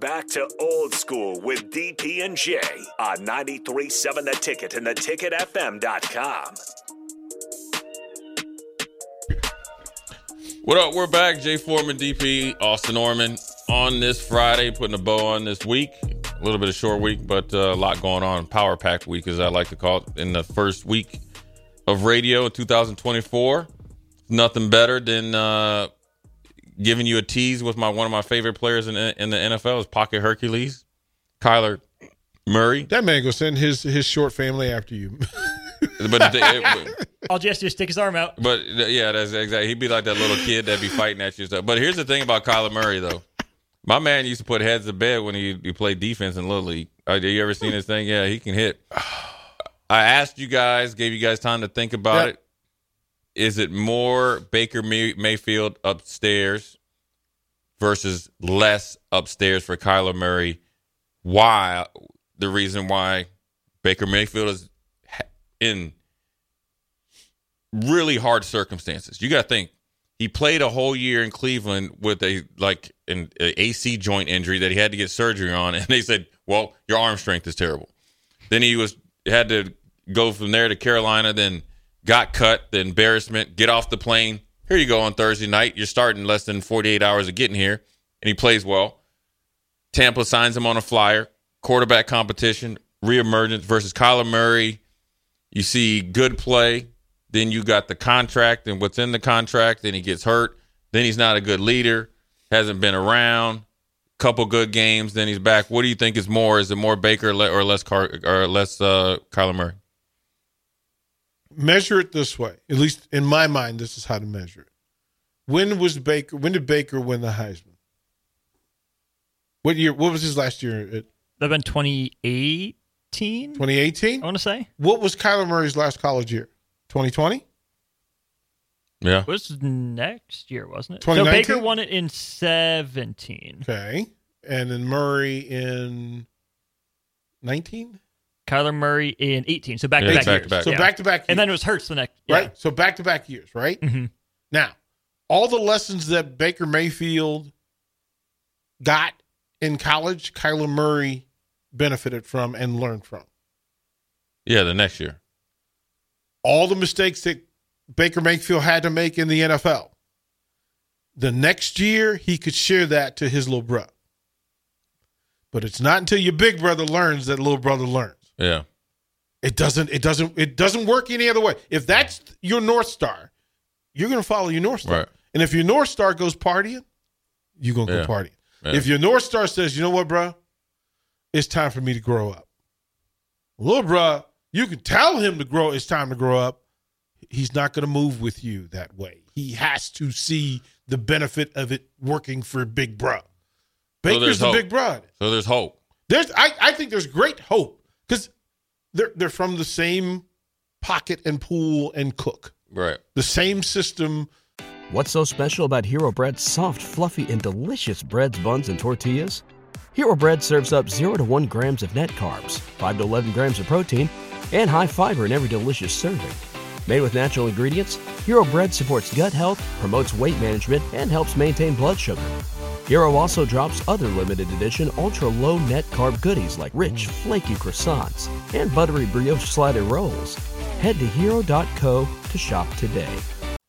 Back to old school with DP and J on 93.7 The Ticket and theticketfm.com. What up? We're back. Jay Foreman, DP, Austin Norman on this Friday, putting a bow on this week. A little bit of short week, but uh, a lot going on. Power packed week, as I like to call it, in the first week of radio in 2024. Nothing better than uh, giving you a tease with my one of my favorite players in, in the NFL is Pocket Hercules, Kyler Murray. That man go send his his short family after you. But the- it- All Jess do is stick his arm out. But yeah, that's exactly. He'd be like that little kid that'd be fighting at you. and Stuff. But here's the thing about Kyler Murray, though. My man used to put heads to bed when he, he played defense in Little League. Uh, you ever seen this thing? Yeah, he can hit. I asked you guys, gave you guys time to think about Yeah. it. Is it more Baker May- Mayfield upstairs versus less upstairs for Kyler Murray? Why? The reason why Baker Mayfield is in really hard circumstances. You got to think he played a whole year in Cleveland with a like an a AC joint injury that he had to get surgery on, and they said, "Well, your arm strength is terrible." Then he was had to go from there to Carolina, then got cut, the embarrassment, get off the plane. Here you go on Thursday night. You're starting less than 48 hours of getting here, and he plays well. Tampa signs him on a flyer. Quarterback competition, reemergence versus Kyler Murray. You see good play. Then you got the contract and what's in the contract. Then he gets hurt. Then he's not a good leader. Hasn't been around. Couple good games. Then he's back. What do you think is more? Is it more Baker or less Car- or less uh, Kyler Murray? Measure it this way. At least in my mind, this is how to measure it. When was Baker? When did Baker win the Heisman? What year? What was his last year? At That'd been 2018. 2018. I want to say What was Kyler Murray's last college year? 2020. Yeah. it was next year, wasn't it? 2019? So Baker won it in 17. Okay, and then Murray in 19. Kyler Murray in 18. So back Yeah, to back back years. to back. So Yeah. back to back. And then it was Hurts the next. Yeah. right. So back to back years, right? Mhm. Now, all the lessons that Baker Mayfield got in college, Kyler Murray benefited from and learned from. Yeah. The next year. All the mistakes that Baker Mayfield had to make in the NFL. The next year, he could share that to his little brother. But it's not until your big brother learns that little brother learns. Yeah. It doesn't. It doesn't. It doesn't work any other way. If that's your north star, you're going to follow your north star. Right. And if your north star goes partying, you're going to Yeah. go partying. Yeah. If your north star says, "You know what, bro? It's time for me to grow up." Little bro, you can tell him to grow. It's time to grow up. He's not going to move with you that way. He has to see the benefit of it working for Big Bro. Baker's the hope. Big Bro. So there's hope. There's, I, I think there's great hope because they're they're from the same pocket and pool and cook, Right. the same system. What's so special about Hero Bread's soft, fluffy, and delicious breads, buns, and tortillas? Hero Bread serves up 0 to 1 grams of net carbs, 5 to 11 grams of protein, and high fiber in every delicious serving. Made with natural ingredients, Hero Bread supports gut health, promotes weight management, and helps maintain blood sugar. Hero also drops other limited edition ultra low net carb goodies like rich, flaky croissants and buttery brioche slider rolls. Head to hero.co to shop today.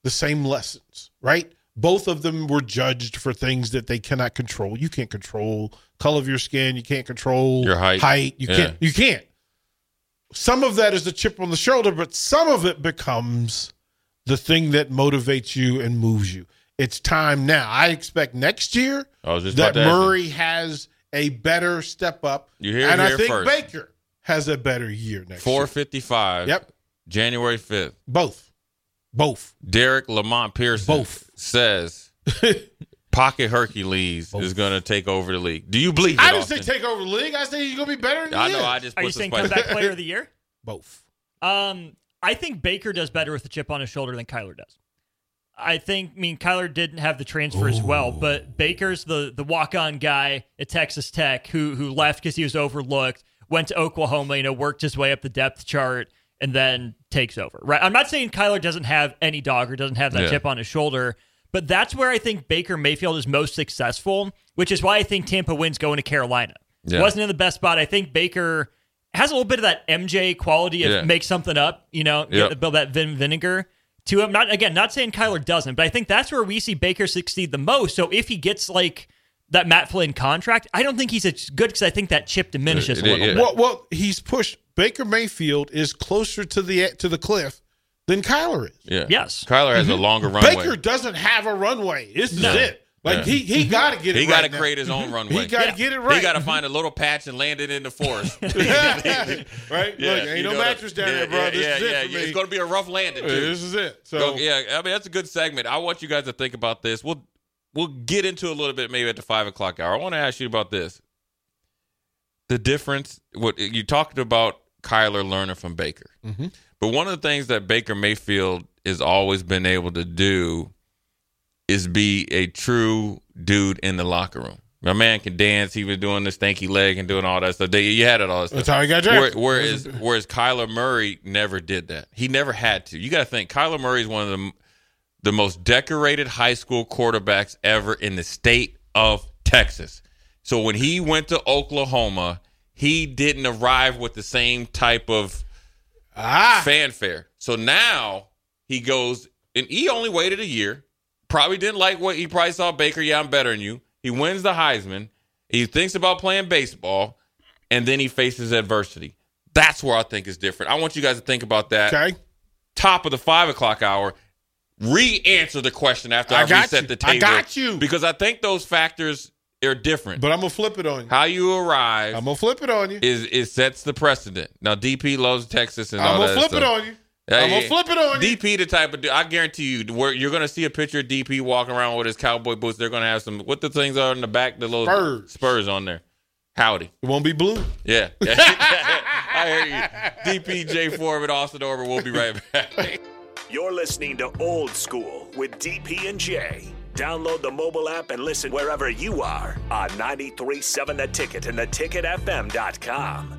the same lessons, right? Both of them were judged for things that they cannot control. You can't control color of your skin. You can't control Your height. Height. You Yeah. can't. You can't. Some of that is a chip on the shoulder, but some of it becomes the thing that motivates you and moves you. It's time now. I expect next year I was just that about to ask you. Murray has a better step up. You hear it and I think first. Baker has a better year next year. 455. Yep. January 5th. Both. Both. Derek Lamont Pearson Both. says Pocket Hercules is going to take over the league. Do you believe it? I didn't say take over the league. I say he's going to be better than I know. I just Are put you saying spice- comeback player of the year? Both. Um, I think Baker does better with the chip on his shoulder than Kyler does. I think, I mean, Kyler didn't have the transfer as well, but Baker's the the walk on guy at Texas Tech who who left because he was overlooked, went to Oklahoma, you know, worked his way up the depth chart, and then takes over. Right? I'm not saying Kyler doesn't have any dog or doesn't have that Yeah. chip on his shoulder, But that's where I think Baker Mayfield is most successful, which is why I think Tampa wins going to Carolina. Yeah. Wasn't in the best spot. I think Baker has a little bit of that MJ quality of Yeah. make something up, you know, Yep. build that vin vinegar to him. Not again, not saying Kyler doesn't, but I think that's where we see Baker succeed the most. So if he gets like that Matt Flynn contract, I don't think he's as good because I think that chip diminishes Uh, a little yeah. bit. Well, well, he's pushed. Baker Mayfield is closer to the to the cliff than Kyler is. Yeah. Yes. Kyler has a longer runway. Baker doesn't have a runway. This is it. Like he he got to get it. He got to create his own runway. He got to Yeah. get it right. He got to find a little patch and land it in the forest. right. Yeah, Look, ain't no mattress down yeah, there, bro. Yeah, this yeah, is it yeah. It's going to be a rough landing too. this is it. So So, yeah, I mean that's a good segment. I want you guys to think about this. We'll we'll get into a little bit maybe at the five o'clock hour. I want to ask you about this. The difference. What you talked about, Kyler learning from Baker, Mm-hmm. but one of the things that Baker Mayfield has always been able to do is be a true dude in the locker room. My man can dance. He was doing the stanky leg and doing all that stuff. They, you had it all that stuff. That's how he got Where- drafted. Whereas, whereas Kyler Murray never did that. He never had to. You got to think Kyler Murray is one of the the most decorated high school quarterbacks ever in the state of Texas. So when he went to Oklahoma, he didn't arrive with the same type of ah, fanfare. So now he goes, and he only waited a year. Probably didn't like what he probably saw Baker. Yeah, I'm better than you. He wins the Heisman. He thinks about playing baseball, and then he faces adversity. That's where I think is different. I want you guys to think about that. okay. Top of the five o'clock hour. Re-answer the question after I, I reset you. the I got you. because I think those factors are different. But I'm gonna flip it on you. How you arrive I'm gonna flip it on you. is it sets the precedent. Now DP loves Texas and I'm all gonna that flip stuff. it on you. Yeah, I'm gonna flip it on you. DP the type of dude. I guarantee you, where you're gonna see a picture of DP walking around with his cowboy boots. They're gonna have some what the things are in the back, the little Spurs. spurs on there. Howdy, It won't be blue. yeah. I hear you. DP J Four Austin Orber. We'll be right back. You're listening to Old School with DP and J. Download the mobile app and listen wherever you are on 937 The Ticket and theticketfm.com.